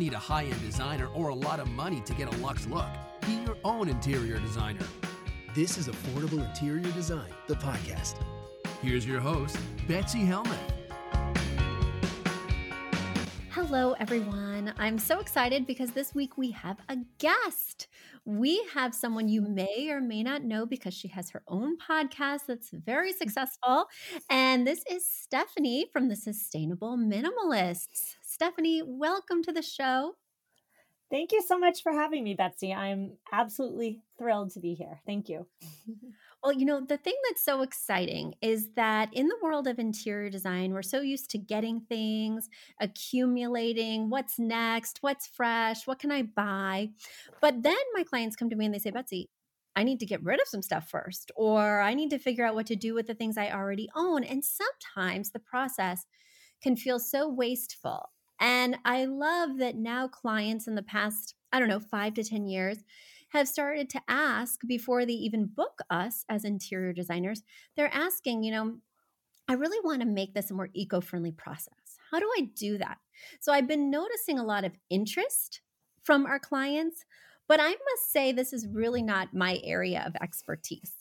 Need a high end designer or a lot of money to get a luxe look. Be your own interior designer. This is Affordable Interior Design, the podcast. Here's your host, Betsy Helmuth. Hello, everyone. I'm so excited because this week we have a guest. We have someone you may or may not know because she has her own podcast that's very successful. And this is Stephanie from the Sustainable Minimalists. Stephanie, welcome to the show. Thank you so much for having me, Betsy. I'm absolutely thrilled to be here. Thank you. Well, you know, the thing that's so exciting is that in the world of interior design, we're so used to getting things, accumulating what's next, what's fresh, what can I buy? But then my clients come to me and they say, Betsy, I need to get rid of some stuff first, or I need to figure out what to do with the things I already own. And sometimes the process can feel so wasteful. And I love that now clients in the past, I don't know, five to 10 years, have started to ask before they even book us as interior designers, they're asking, you know, I really want to make this a more eco friendly process. How do I do that? So I've been noticing a lot of interest from our clients, but I must say this is really not my area of expertise.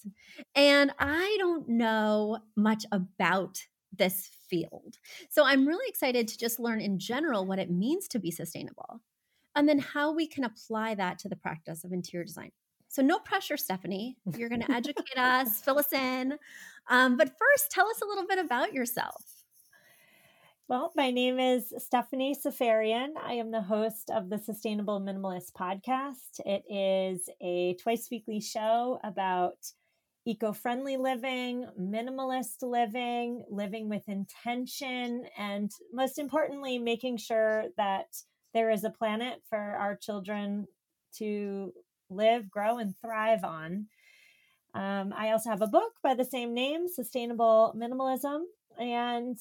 And I don't know much about this field. So I'm really excited to just learn in general what it means to be sustainable and then how we can apply that to the practice of interior design. So, no pressure, Stephanie. You're going to educate us, fill us in. Um, but first, tell us a little bit about yourself. Well, my name is Stephanie Seferian. I am the host of the Sustainable Minimalist podcast. It is a twice weekly show about eco friendly living, minimalist living, living with intention, and most importantly, making sure that there is a planet for our children to live, grow, and thrive on. Um, I also have a book by the same name, Sustainable Minimalism. And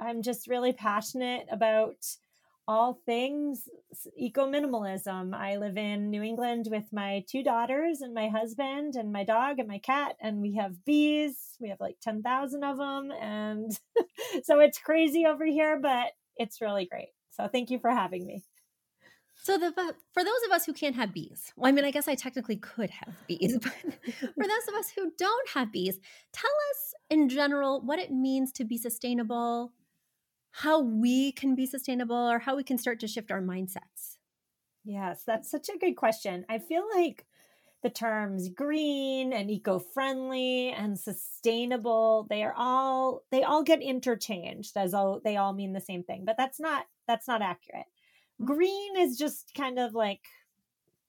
I'm just really passionate about all things eco minimalism. I live in New England with my two daughters and my husband and my dog and my cat, and we have bees. We have like 10,000 of them. And so it's crazy over here, but it's really great. So thank you for having me. So the for those of us who can't have bees, well, I mean, I guess I technically could have bees, but for those of us who don't have bees, tell us in general what it means to be sustainable, how we can be sustainable, or how we can start to shift our mindsets. Yes, that's such a good question. I feel like the terms green and eco-friendly and sustainable they are all they all get interchanged as though they all mean the same thing but that's not that's not accurate green is just kind of like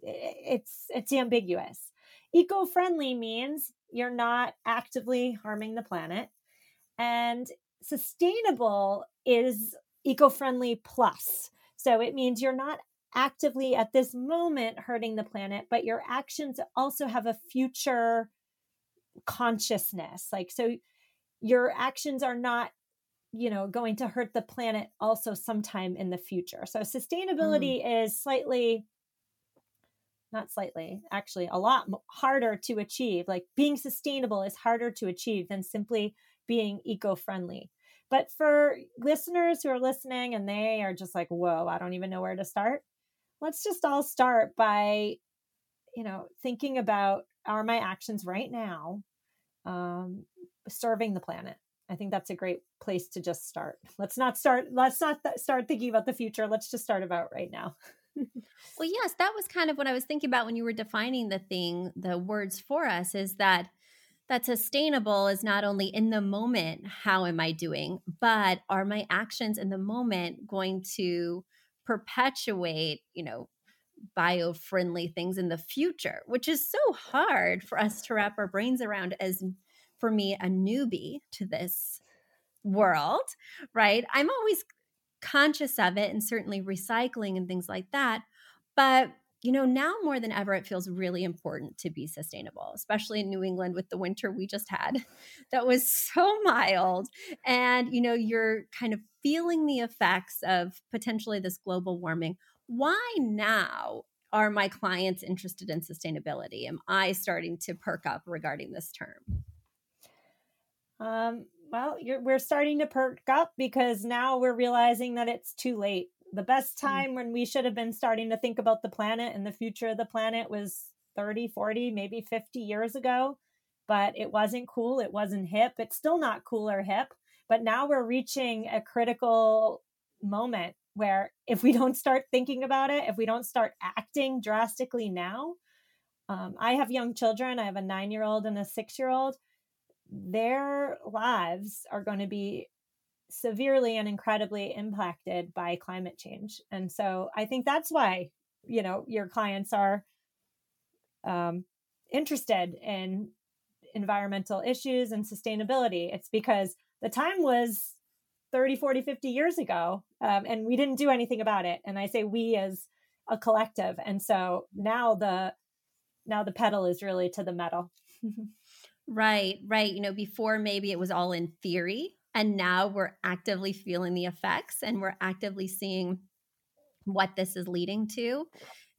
it's it's ambiguous eco-friendly means you're not actively harming the planet and sustainable is eco-friendly plus so it means you're not actively at this moment hurting the planet, but your actions also have a future consciousness. Like, so your actions are not, you know, going to hurt the planet also sometime in the future. So sustainability mm. is slightly, not slightly, actually a lot harder to achieve. Like being sustainable is harder to achieve than simply being eco friendly. But for listeners who are listening and they are just like, whoa, I don't even know where to start, let's just all start by you know, thinking about are my actions right now um, serving the planet? I think that's a great place to just start. Let's not start. Let's not th- start thinking about the future. Let's just start about right now. well, yes, that was kind of what I was thinking about when you were defining the thing, the words for us is that that sustainable is not only in the moment, how am I doing, but are my actions in the moment going to perpetuate, you know, bio friendly things in the future, which is so hard for us to wrap our brains around as for me, a newbie to this world, right? I'm always conscious of it and certainly recycling and things like that. But you know, now more than ever, it feels really important to be sustainable, especially in New England with the winter we just had that was so mild. And, you know, you're kind of feeling the effects of potentially this global warming. Why now are my clients interested in sustainability? Am I starting to perk up regarding this term? Um, well, we're starting to perk up because now we're realizing that it's too late. The best hmm. time mm. when we should have been starting to think about the planet and the future of the planet was 30, 40, maybe 50 years ago, but it wasn't cool. It wasn't hip. It's still not cool or hip. But now we're reaching a critical moment where if we don't start thinking about it, if we don't start acting drastically now, um, I have young children. I have a nine year old and a six year old their lives are going to be severely and incredibly impacted by climate change. And so I think that's why, you know, your clients are um, interested in environmental issues and sustainability. It's because the time was 30, 40, 50 years ago, um, and we didn't do anything about it. And I say we as a collective. And so now the now the pedal is really to the metal. Right, right. You know, before maybe it was all in theory, and now we're actively feeling the effects and we're actively seeing what this is leading to.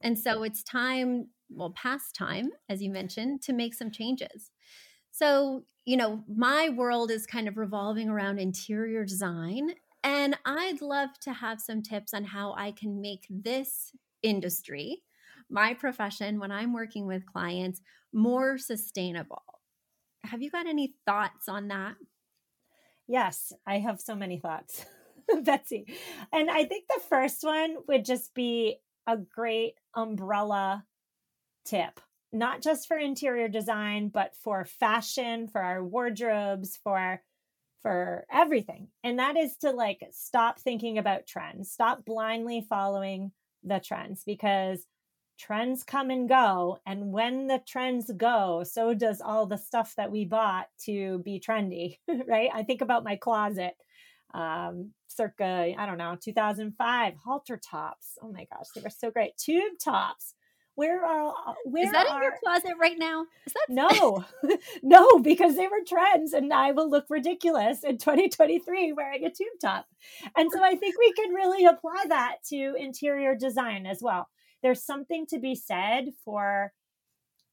And so it's time, well, past time, as you mentioned, to make some changes. So, you know, my world is kind of revolving around interior design. And I'd love to have some tips on how I can make this industry, my profession, when I'm working with clients, more sustainable have you got any thoughts on that? Yes, I have so many thoughts, Betsy. And I think the first one would just be a great umbrella tip, not just for interior design, but for fashion, for our wardrobes, for for everything. And that is to like stop thinking about trends, stop blindly following the trends because trends come and go. And when the trends go, so does all the stuff that we bought to be trendy, right? I think about my closet um, circa, I don't know, 2005, halter tops. Oh my gosh, they were so great. Tube tops. Where are all where is that are, in your closet right now? Is that no, no, because they were trends, and I will look ridiculous in 2023 wearing a tube top. And so I think we can really apply that to interior design as well there's something to be said for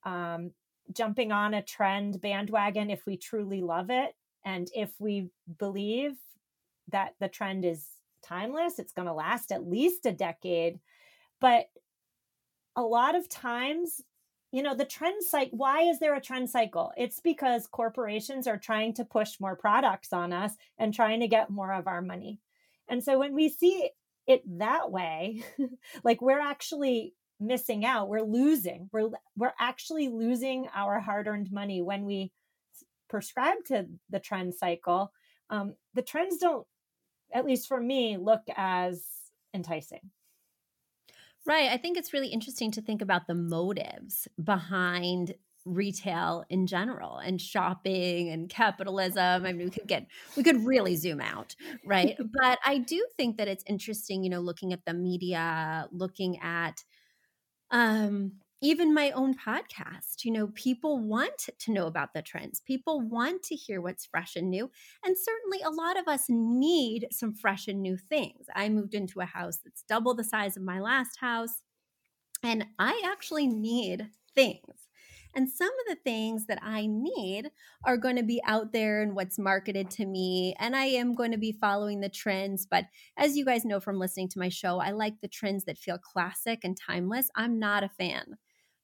um, jumping on a trend bandwagon if we truly love it and if we believe that the trend is timeless it's going to last at least a decade. But a lot of times you know the trend cycle why is there a trend cycle? It's because corporations are trying to push more products on us and trying to get more of our money. And so when we see it that way, like we're actually missing out. We're losing. We're we're actually losing our hard-earned money when we prescribe to the trend cycle. Um, the trends don't, at least for me, look as enticing. Right. I think it's really interesting to think about the motives behind retail in general and shopping and capitalism. I mean, we could get, we could really zoom out, right? but I do think that it's interesting, you know, looking at the media, looking at, um, even my own podcast, you know, people want to know about the trends. People want to hear what's fresh and new. And certainly a lot of us need some fresh and new things. I moved into a house that's double the size of my last house, and I actually need things. And some of the things that I need are going to be out there and what's marketed to me. And I am going to be following the trends. But as you guys know from listening to my show, I like the trends that feel classic and timeless. I'm not a fan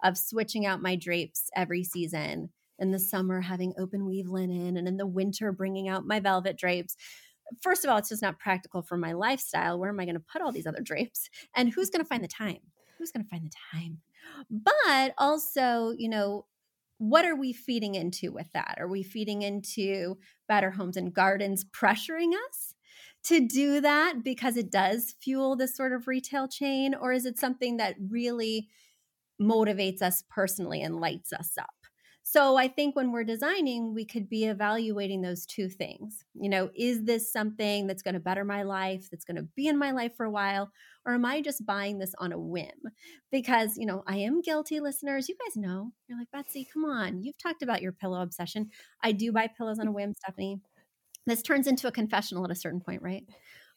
of switching out my drapes every season. In the summer, having open weave linen, and in the winter, bringing out my velvet drapes. First of all, it's just not practical for my lifestyle. Where am I going to put all these other drapes? And who's going to find the time? Who's going to find the time? But also, you know, what are we feeding into with that? Are we feeding into Better Homes and Gardens pressuring us to do that because it does fuel this sort of retail chain? Or is it something that really motivates us personally and lights us up? So I think when we're designing, we could be evaluating those two things. You know, is this something that's going to better my life, that's going to be in my life for a while? Or am I just buying this on a whim? Because, you know, I am guilty, listeners. You guys know. You're like, Betsy, come on. You've talked about your pillow obsession. I do buy pillows on a whim, Stephanie. This turns into a confessional at a certain point, right?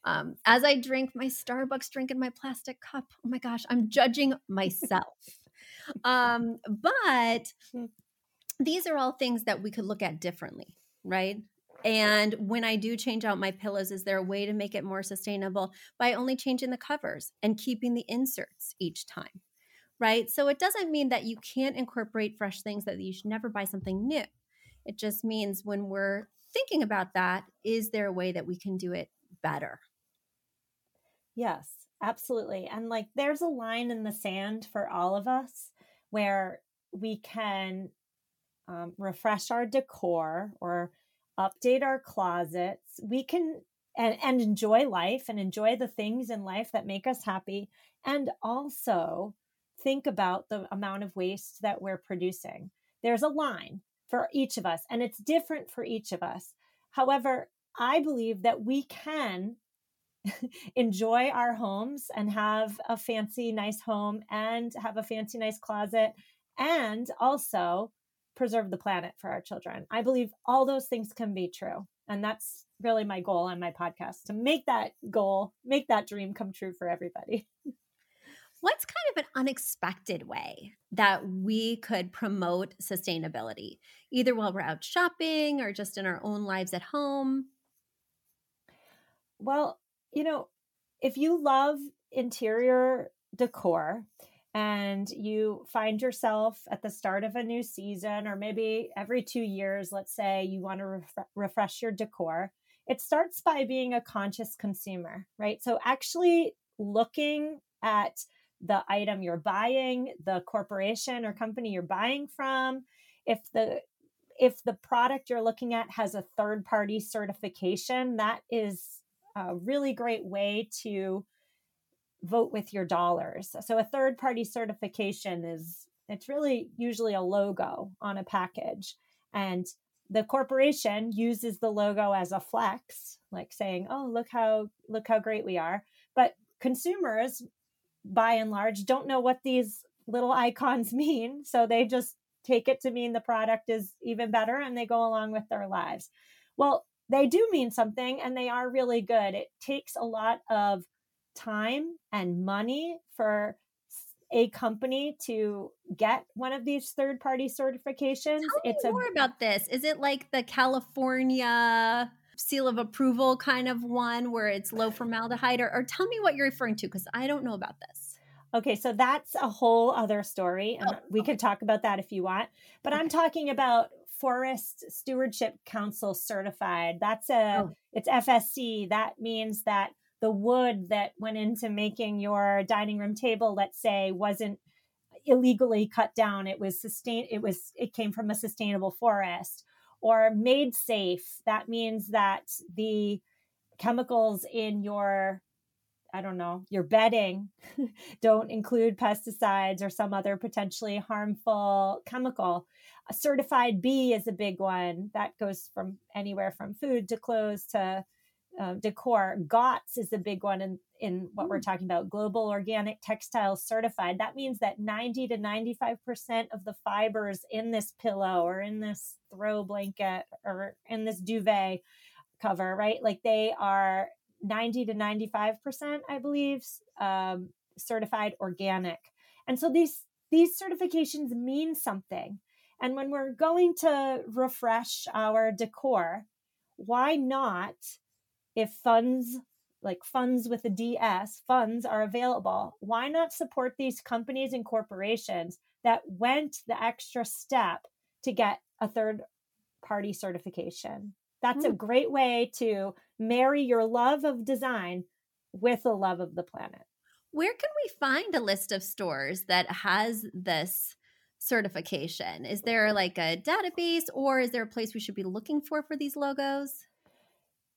Um, as I drink my Starbucks drink in my plastic cup, oh my gosh, I'm judging myself. um, but hmm these are all things that we could look at differently, right? And when I do change out my pillows, is there a way to make it more sustainable by only changing the covers and keeping the inserts each time? Right. So it doesn't mean that you can't incorporate fresh things, that you should never buy something new. It just means when we're thinking about that, is there a way that we can do it better? Yes, absolutely. And like there's a line in the sand for all of us where we can um, refresh our decor or update our closets. We can and, and enjoy life and enjoy the things in life that make us happy. And also think about the amount of waste that we're producing. There's a line for each of us, and it's different for each of us. However, I believe that we can enjoy our homes and have a fancy, nice home and have a fancy, nice closet, and also preserve the planet for our children. I believe all those things can be true. And that's really my goal on my podcast to make that goal, make that dream come true for everybody. What's kind of an unexpected way that we could promote sustainability, either while we're out shopping or just in our own lives at home? Well, you know, if you love interior decor, and you find yourself at the start of a new season, or maybe every two years, let's say you want to ref- refresh your decor, it starts by being a conscious consumer, right? So actually looking at the item you're buying, the corporation or company you're buying from, if the if the product you're looking at has a third party certification, that is a really great way to vote with your dollars. So a third party certification is it's really usually a logo on a package. And the corporation uses the logo as a flex like saying oh look how look how great we are. But consumers by and large don't know what these little icons mean. So they just take it to mean the product is even better and they go along with their lives. Well they do mean something and they are really good. It takes a lot of time and money for a company to get one of these third party certifications. Tell it's me more about this. Is it like the California seal of approval kind of one where it's low formaldehyde or, or tell me what you're referring to because I don't know about this. Okay, so that's a whole other story and oh, we okay. could talk about that if you want. But okay. I'm talking about Forest Stewardship Council certified. That's a oh. it's FSC. That means that the wood that went into making your dining room table, let's say, wasn't illegally cut down. It was sustain it was it came from a sustainable forest or made safe. That means that the chemicals in your I don't know, your bedding don't include pesticides or some other potentially harmful chemical. A certified B is a big one that goes from anywhere from food to clothes to uh, decor. GOTS is the big one in, in what we're mm. talking about global organic textiles certified. That means that 90 to 95% of the fibers in this pillow or in this throw blanket or in this duvet cover, right? Like they are 90 to 95%, I believe, um, certified organic. And so these these certifications mean something. And when we're going to refresh our decor, why not if funds like funds with a DS, funds are available. Why not support these companies and corporations that went the extra step to get a third party certification? That's mm. a great way to marry your love of design with a love of the planet. Where can we find a list of stores that has this certification? Is there like a database or is there a place we should be looking for for these logos?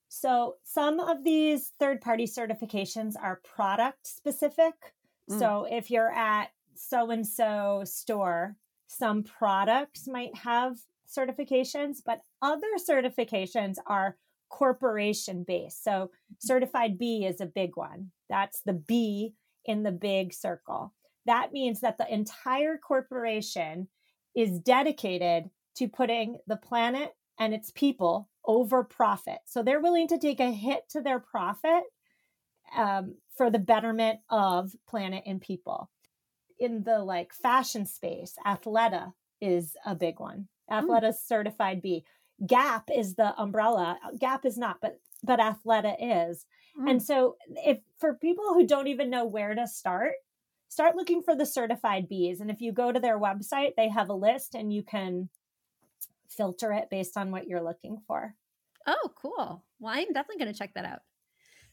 So, some of these third party certifications are product specific. Mm. So, if you're at so and so store, some products might have certifications, but other certifications are corporation based. So, certified B is a big one. That's the B in the big circle. That means that the entire corporation is dedicated to putting the planet and its people over profit. So they're willing to take a hit to their profit um, for the betterment of planet and people. In the like fashion space, Athleta is a big one. Hmm. Athleta mm. certified B. Gap is the umbrella. Gap is not, but but Athleta is. Mm. And so if for people who don't even know where to start, start looking for the certified Bs. And if you go to their website, they have a list and you can filter it based on what you're looking for. Oh, cool. Well, I'm definitely going to check that out.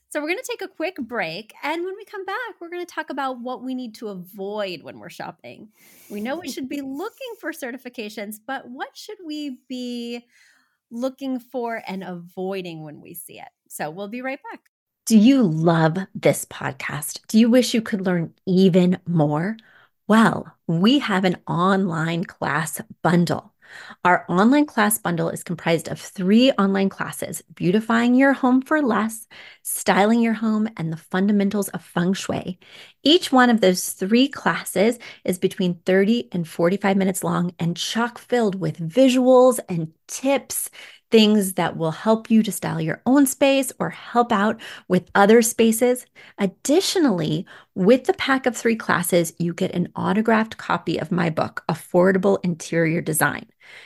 So, we're going to take a quick break. And when we come back, we're going to talk about what we need to avoid when we're shopping. We know we should be looking for certifications, but what should we be looking for and avoiding when we see it? So, we'll be right back. Do you love this podcast? Do you wish you could learn even more? Well, we have an online class bundle. Our online class bundle is comprised of three online classes beautifying your home for less, styling your home, and the fundamentals of feng shui. Each one of those three classes is between 30 and 45 minutes long and chock filled with visuals and tips things that will help you to style your own space or help out with other spaces. Additionally, with the pack of three classes, you get an autographed copy of my book, Affordable Interior Design.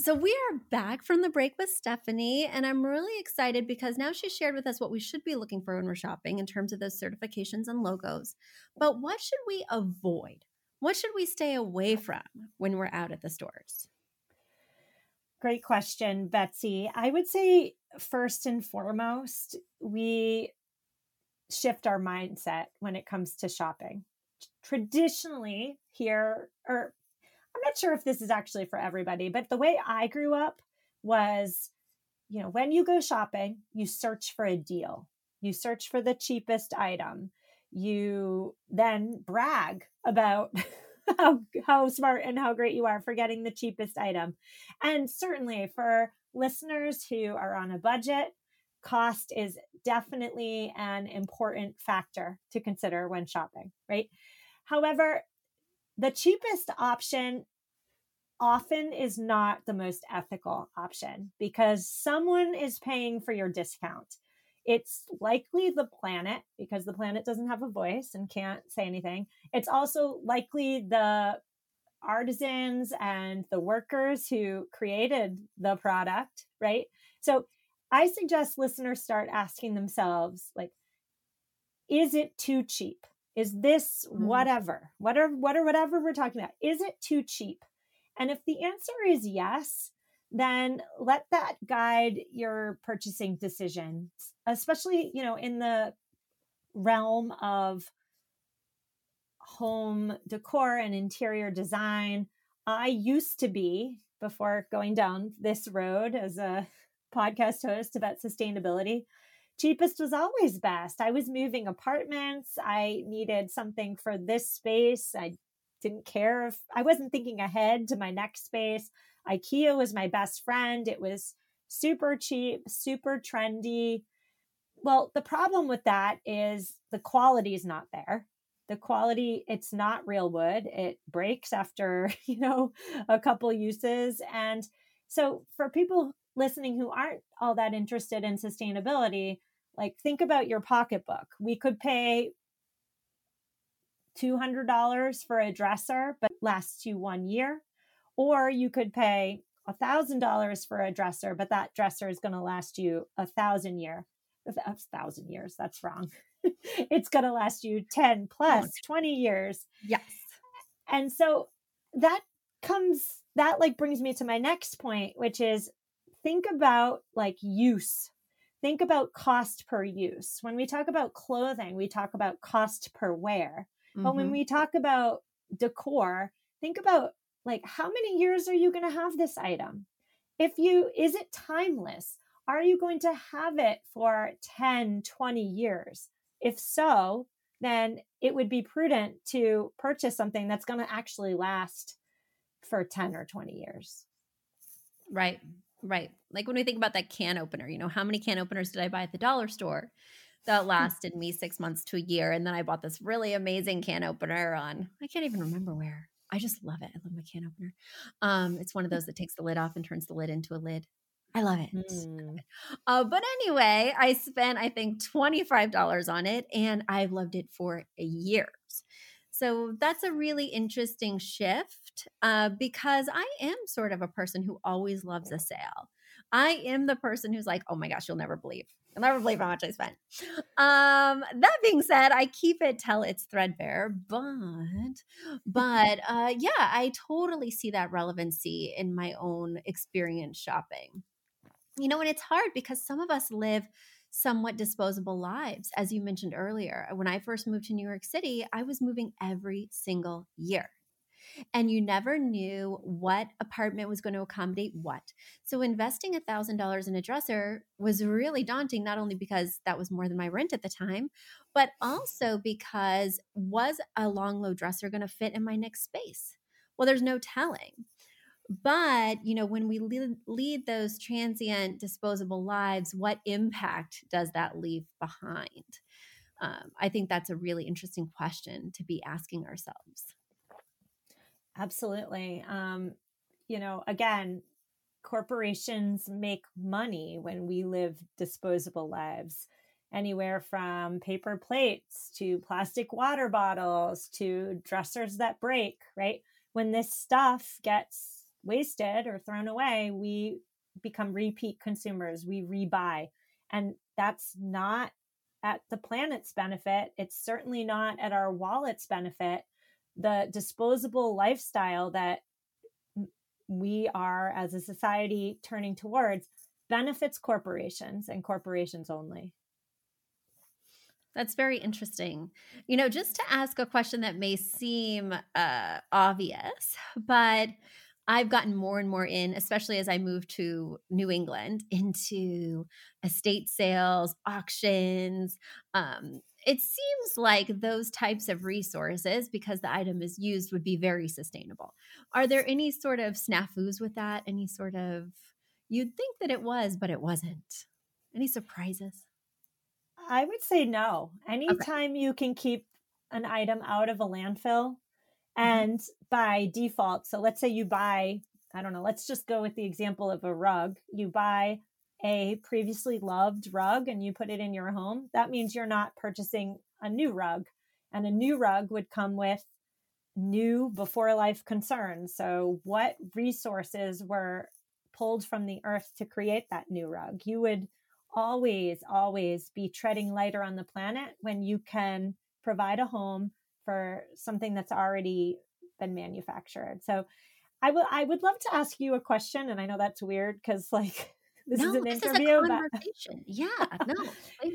So we are back from the break with Stephanie, and I'm really excited because now she shared with us what we should be looking for when we're shopping in terms of those certifications and logos. But what should we avoid? What should we stay away from when we're out at the stores? Great question, Betsy. I would say first and foremost, we shift our mindset when it comes to shopping. Traditionally, here, or I'm not sure if this is actually for everybody, but the way I grew up was, you know, when you go shopping, you search for a deal, you search for the cheapest item, you then brag about how, how smart and how great you are for getting the cheapest item. And certainly for listeners who are on a budget, cost is definitely an important factor to consider when shopping, right? However, the cheapest option often is not the most ethical option because someone is paying for your discount. It's likely the planet because the planet doesn't have a voice and can't say anything. It's also likely the artisans and the workers who created the product, right? So I suggest listeners start asking themselves like is it too cheap? Is this mm-hmm. whatever, whatever, whatever, whatever we're talking about? Is it too cheap? And if the answer is yes, then let that guide your purchasing decisions, especially, you know, in the realm of home decor and interior design. I used to be, before going down this road as a podcast host about sustainability, cheapest was always best. I was moving apartments. I needed something for this space. I didn't care if I wasn't thinking ahead to my next space. IKEA was my best friend. It was super cheap, super trendy. Well, the problem with that is the quality is not there. The quality, it's not real wood. It breaks after, you know, a couple uses. And so for people listening who aren't all that interested in sustainability, like think about your pocketbook. We could pay $200 for a dresser, but lasts you one year. Or you could pay $1,000 for a dresser, but that dresser is going to last you a thousand year, a thousand years. That's wrong. it's going to last you 10 plus 20 years. Yes. And so that comes, that like brings me to my next point, which is think about like use. Think about cost per use. When we talk about clothing, we talk about cost per wear. Mm-hmm. But when mm-hmm. we talk about decor, think about like how many years are you going to have this item? If you, is it timeless? Are you going to have it for 10, 20 years? If so, then it would be prudent to purchase something that's going to actually last for 10 or 20 years. Right. Right. Like when we think about that can opener, you know, how many can openers did I buy at the dollar store? That hmm. lasted me six months to a year. And then I bought this really amazing can opener on, I can't even remember where. I just love it. I love my can opener. Um, it's one of those that takes the lid off and turns the lid into a lid. I love it. Mm. Uh, but anyway, I spent, I think, $25 on it and I've loved it for years. So that's a really interesting shift uh, because I am sort of a person who always loves a sale. I am the person who's like, oh my gosh, you'll never believe. You'll never believe how much I spent. Um, that being said, I keep it till it's threadbare, but but uh, yeah, I totally see that relevancy in my own experience shopping. You know, and it's hard because some of us live somewhat disposable lives. As you mentioned earlier, when I first moved to New York City, I was moving every single year. And you never knew what apartment was going to accommodate what. So investing $1,000 in a dresser was really daunting, not only because that was more than my rent at the time, but also because was a long low dresser going to fit in my next space? Well, there's no telling. But, you know, when we lead, those transient disposable lives, what impact does that leave behind? Um, I think that's a really interesting question to be asking ourselves. Absolutely. Um, you know, again, corporations make money when we live disposable lives anywhere from paper plates to plastic water bottles to dressers that break, right? When this stuff gets wasted or thrown away, we become repeat consumers. We rebuy. And that's not at the planet's benefit. It's certainly not at our wallet's benefit. The disposable lifestyle that we are as a society turning towards benefits corporations and corporations only. That's very interesting. You know, just to ask a question that may seem uh, obvious, but I've gotten more and more in, especially as I moved to New England, into estate sales, auctions. Um, it seems like those types of resources, because the item is used, would be very sustainable. Are there any sort of snafus with that? Any sort of, you'd think that it was, but it wasn't? Any surprises? I would say no. Anytime okay. you can keep an item out of a landfill, Mm-hmm. And by default, so let's say you buy, I don't know, let's just go with the example of a rug. You buy a previously loved rug and you put it in your home. That means you're not purchasing a new rug. And a new rug would come with new before life concerns. So, what resources were pulled from the earth to create that new rug? You would always, always be treading lighter on the planet when you can provide a home for something that's already been manufactured. So I will I would love to ask you a question and I know that's weird cuz like this no, is an this interview is but yeah, no.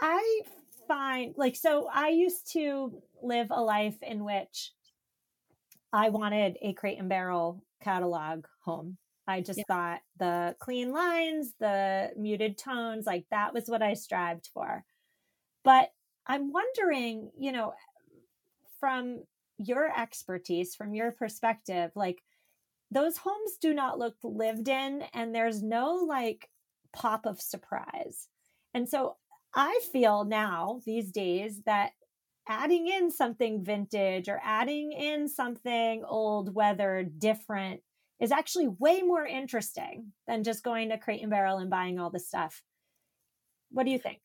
I find like so I used to live a life in which I wanted a crate and barrel catalog home. I just yeah. thought the clean lines, the muted tones, like that was what I strived for. But I'm wondering, you know, from your expertise, from your perspective, like those homes do not look lived in and there's no like pop of surprise. And so I feel now these days that adding in something vintage or adding in something old, weathered, different is actually way more interesting than just going to Crate and Barrel and buying all the stuff. What do you think?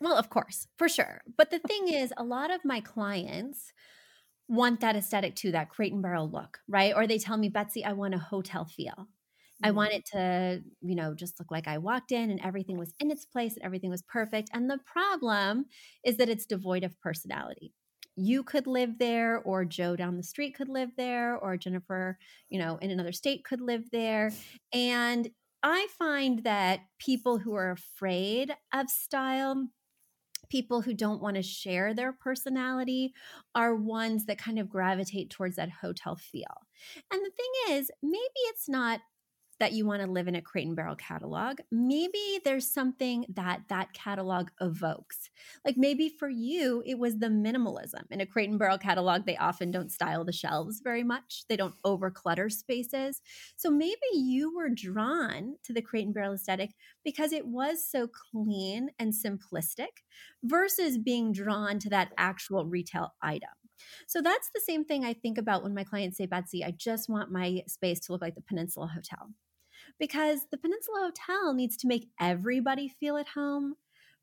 Well, of course, for sure. But the thing is, a lot of my clients want that aesthetic too, that crate and barrel look, right? Or they tell me, Betsy, I want a hotel feel. I mm. want it to, you know, just look like I walked in and everything was in its place and everything was perfect. And the problem is that it's devoid of personality. You could live there, or Joe down the street could live there, or Jennifer, you know, in another state could live there. And I find that people who are afraid of style people who don't want to share their personality are ones that kind of gravitate towards that hotel feel. And the thing is, maybe it's not that you want to live in a crate and barrel catalog. Maybe there's something that that catalog evokes. Like maybe for you, it was the minimalism. In a crate and barrel catalog, they often don't style the shelves very much, they don't overclutter spaces. So maybe you were drawn to the crate and barrel aesthetic because it was so clean and simplistic versus being drawn to that actual retail item. So that's the same thing I think about when my clients say, Betsy, I just want my space to look like the Peninsula Hotel because the Peninsula Hotel needs to make everybody feel at home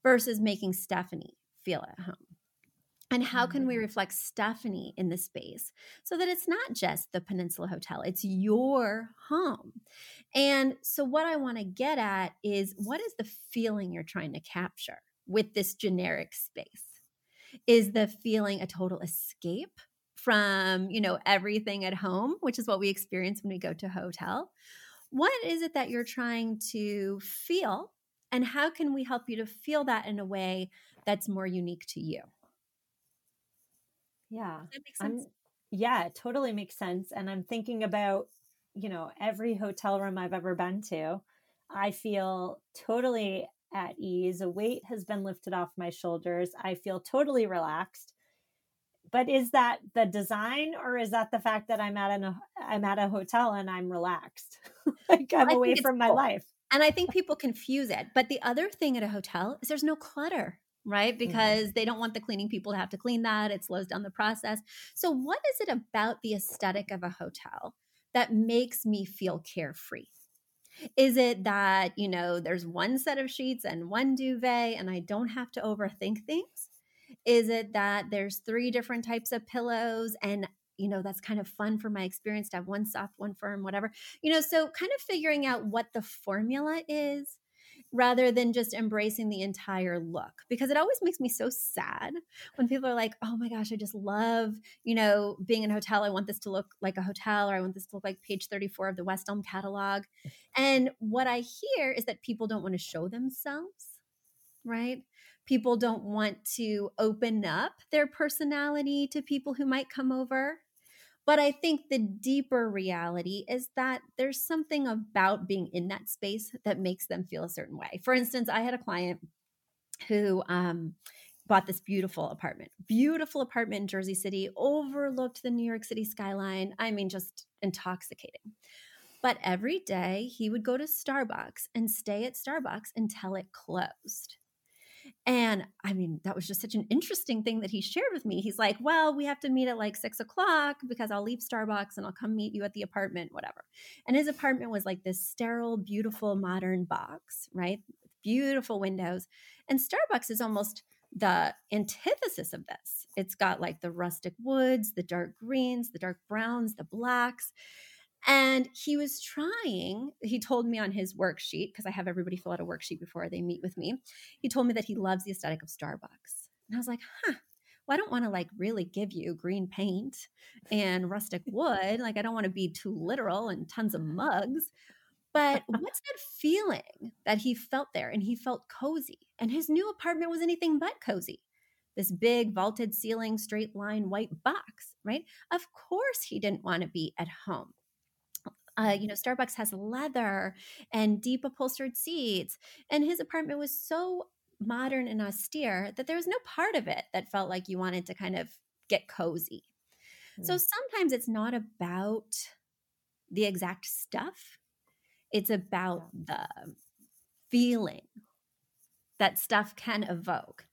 versus making Stephanie feel at home. And how can we mm. reflect Stephanie in the space so that it's not just the Peninsula Hotel, it's your home. And so, what I want to get at is what is the feeling you're trying to capture with this generic space? Is the feeling a total escape from, you know, everything at home, which is what we experience when we go to a hotel? What is it that you're trying to feel and how can we help you to feel that in a way that's more unique to you? Yeah yeah it totally makes sense and i'm thinking about you know every hotel room i've ever been to i feel totally at ease a weight has been lifted off my shoulders i feel totally relaxed but is that the design or is that the fact that i'm at an i'm at a hotel and i'm relaxed? Like i'm away from my life. and i think people confuse it but the other thing at a hotel is there's no clutter right? Mm-hmm. because mm-hmm. they don't want the cleaning people to have to clean that it slows down the process. So what is it about the aesthetic of a hotel that makes me feel carefree? Is it that you know there's one set of sheets and one duvet and i don't have to overthink things is it that there's three different types of pillows and you know that's kind of fun for my experience to have one soft one firm whatever you know so kind of figuring out what the formula is rather than just embracing the entire look because it always makes me so sad when people are like oh my gosh i just love you know being in a hotel i want this to look like a hotel or i want this to look like page 34 of the west elm catalog and what i hear is that people don't want to show themselves right people don't want to open up their personality to people who might come over. But I think the deeper reality is that there's something about being in that space that makes them feel a certain way. For instance, I had a client who um, bought this beautiful apartment, beautiful apartment in Jersey City, overlooked the New York City skyline. I mean, just intoxicating. But every day he would go to Starbucks and stay at Starbucks until it closed. And I mean, that was just such an interesting thing that he shared with me. He's like, Well, we have to meet at like six o'clock because I'll leave Starbucks and I'll come meet you at the apartment, whatever. And his apartment was like this sterile, beautiful, modern box, right? Beautiful windows. And Starbucks is almost the antithesis of this. It's got like the rustic woods, the dark greens, the dark browns, the blacks. And he was trying, he told me on his worksheet, because I have everybody fill out a worksheet before they meet with me. He told me that he loves the aesthetic of Starbucks. And I was like, huh, well, I don't want to like really give you green paint and rustic wood. Like, I don't want to be too literal and tons of mugs. But what's that feeling that he felt there? And he felt cozy. And his new apartment was anything but cozy. This big vaulted ceiling, straight line, white box, right? Of course, he didn't want to be at home uh, you know, Starbucks has leather and deep upholstered seats. And his apartment was so modern and austere that there was no part of it that felt like you wanted to kind of get cozy. So Mm. sometimes it's not about the exact stuff, it's about the feeling that stuff can evoke.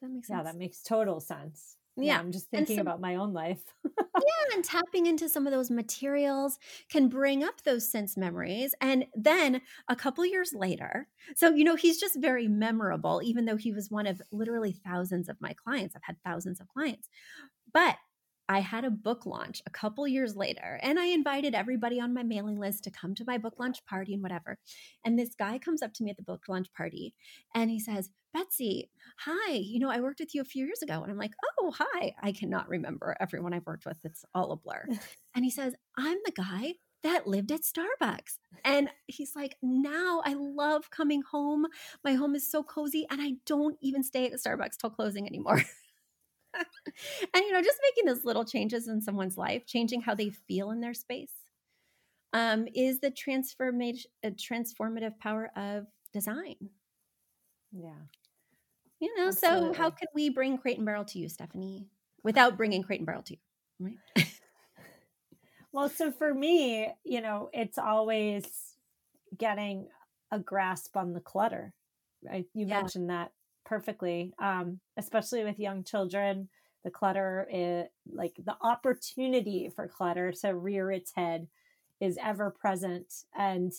That makes sense? Yeah, that makes total sense. Yeah. I'm just thinking some- about my own life. Yeah, and tapping into some of those materials can bring up those sense memories. And then a couple years later, so, you know, he's just very memorable, even though he was one of literally thousands of my clients. I've had thousands of clients. But I had a book launch a couple years later, and I invited everybody on my mailing list to come to my book launch party and whatever. And this guy comes up to me at the book launch party and he says, Betsy, hi, you know, I worked with you a few years ago. And I'm like, oh, hi. I cannot remember everyone I've worked with. It's all a blur. and he says, I'm the guy that lived at Starbucks. And he's like, now I love coming home. My home is so cozy, and I don't even stay at the Starbucks till closing anymore. and, you know, just making those little changes in someone's life, changing how they feel in their space, um, is the transformation, uh, transformative power of design. yeah. You know, so how Absolutely. can we bring Crate and Barrel to you, Stephanie, without bringing Crate and Barrel to you? Right? Well, so for me, you know, it's always getting a grasp on the clutter. Right? You Yeah. mentioned that perfectly. Um, especially with young children, the clutter is like the opportunity for clutter to rear its head is ever present. And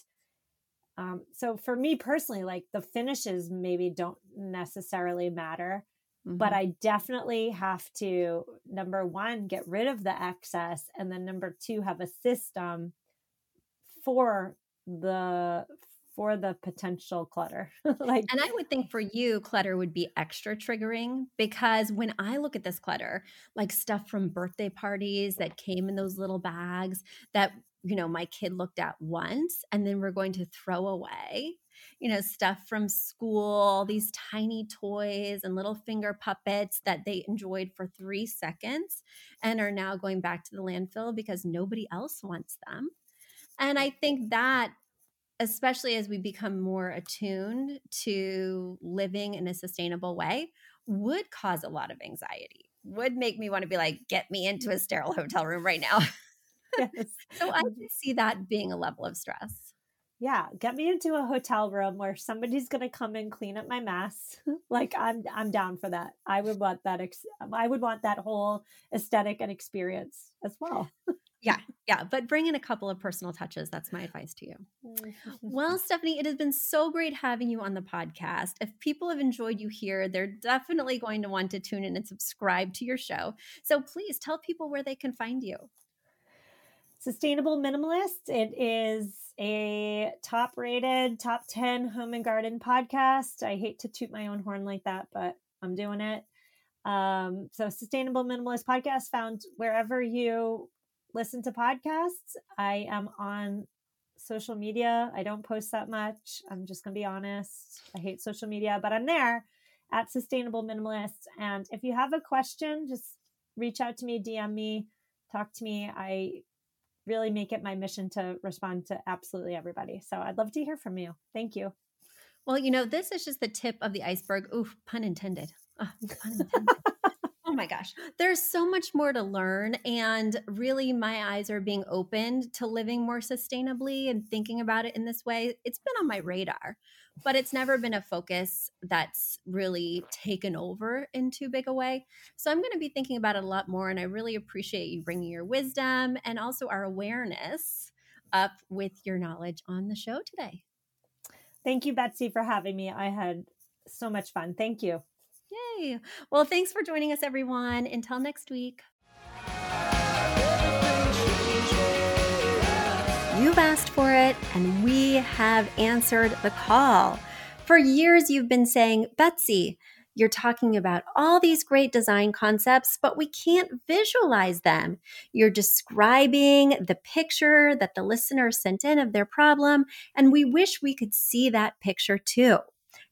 um, so for me personally, like the finishes maybe don't necessarily matter but Mhm. I definitely have to number one get rid of the excess, and then number two have a system for the for the potential clutter. like And I would think for you, clutter would be extra triggering because when I look at this clutter, like stuff from birthday parties that came in those little bags that, you know, my kid looked at once and then we're going to throw away, you know, stuff from school, these tiny toys and little finger puppets that they enjoyed for three seconds and are now going back to the landfill because nobody else wants them. And I think that especially as we become more attuned to living in a sustainable way, would cause a lot of anxiety, would make me want to be like, get me into a sterile hotel room right now. yes. so I can see that being a level of stress. yeah, get me into a hotel room where somebody's gonna come and clean up my mess. like I'm I'm down for that. I would want that. Ex- I would want that whole aesthetic and experience as well. Yeah, yeah, but bring in a couple of personal touches. That's my advice to you. Well, Stephanie, it has been so great having you on the podcast. If people have enjoyed you here, they're definitely going to want to tune in and subscribe to your show. So please tell people where they can find you. Sustainable Minimalist. It is a top rated, top 10 home and garden podcast. I hate to toot my own horn like that, but I'm doing it. Um, so, Sustainable Minimalist podcast found wherever you listen to podcasts. I am on social media. I don't post that much. I'm just going to be honest. I hate social media, but I'm there at Sustainable Minimalists. And if you have a question, just reach out to me, DM me, talk to me. I really make it my mission to respond to absolutely everybody. So I'd love to hear from you. Thank you. Well, you know, this is just the tip of the iceberg. Oof, pun intended. Ah, pun intended. Oh my gosh. There's so much more to learn. And really, my eyes are being opened to living more sustainably and thinking about it in this way. It's been on my radar, but it's never been a focus that's really taken over in too big a way. So I'm going to be thinking about it a lot more. And I really appreciate you bringing your wisdom and also our awareness up with your knowledge on the show today. Thank you, Betsy, for having me. I had so much fun. Thank you. Yay. Well, thanks for joining us, everyone. Until next week. You've asked for it, and we have answered the call. For years, you've been saying, Betsy, you're talking about all these great design concepts, but we can't visualize them. You're describing the picture that the listener sent in of their problem, and we wish we could see that picture too.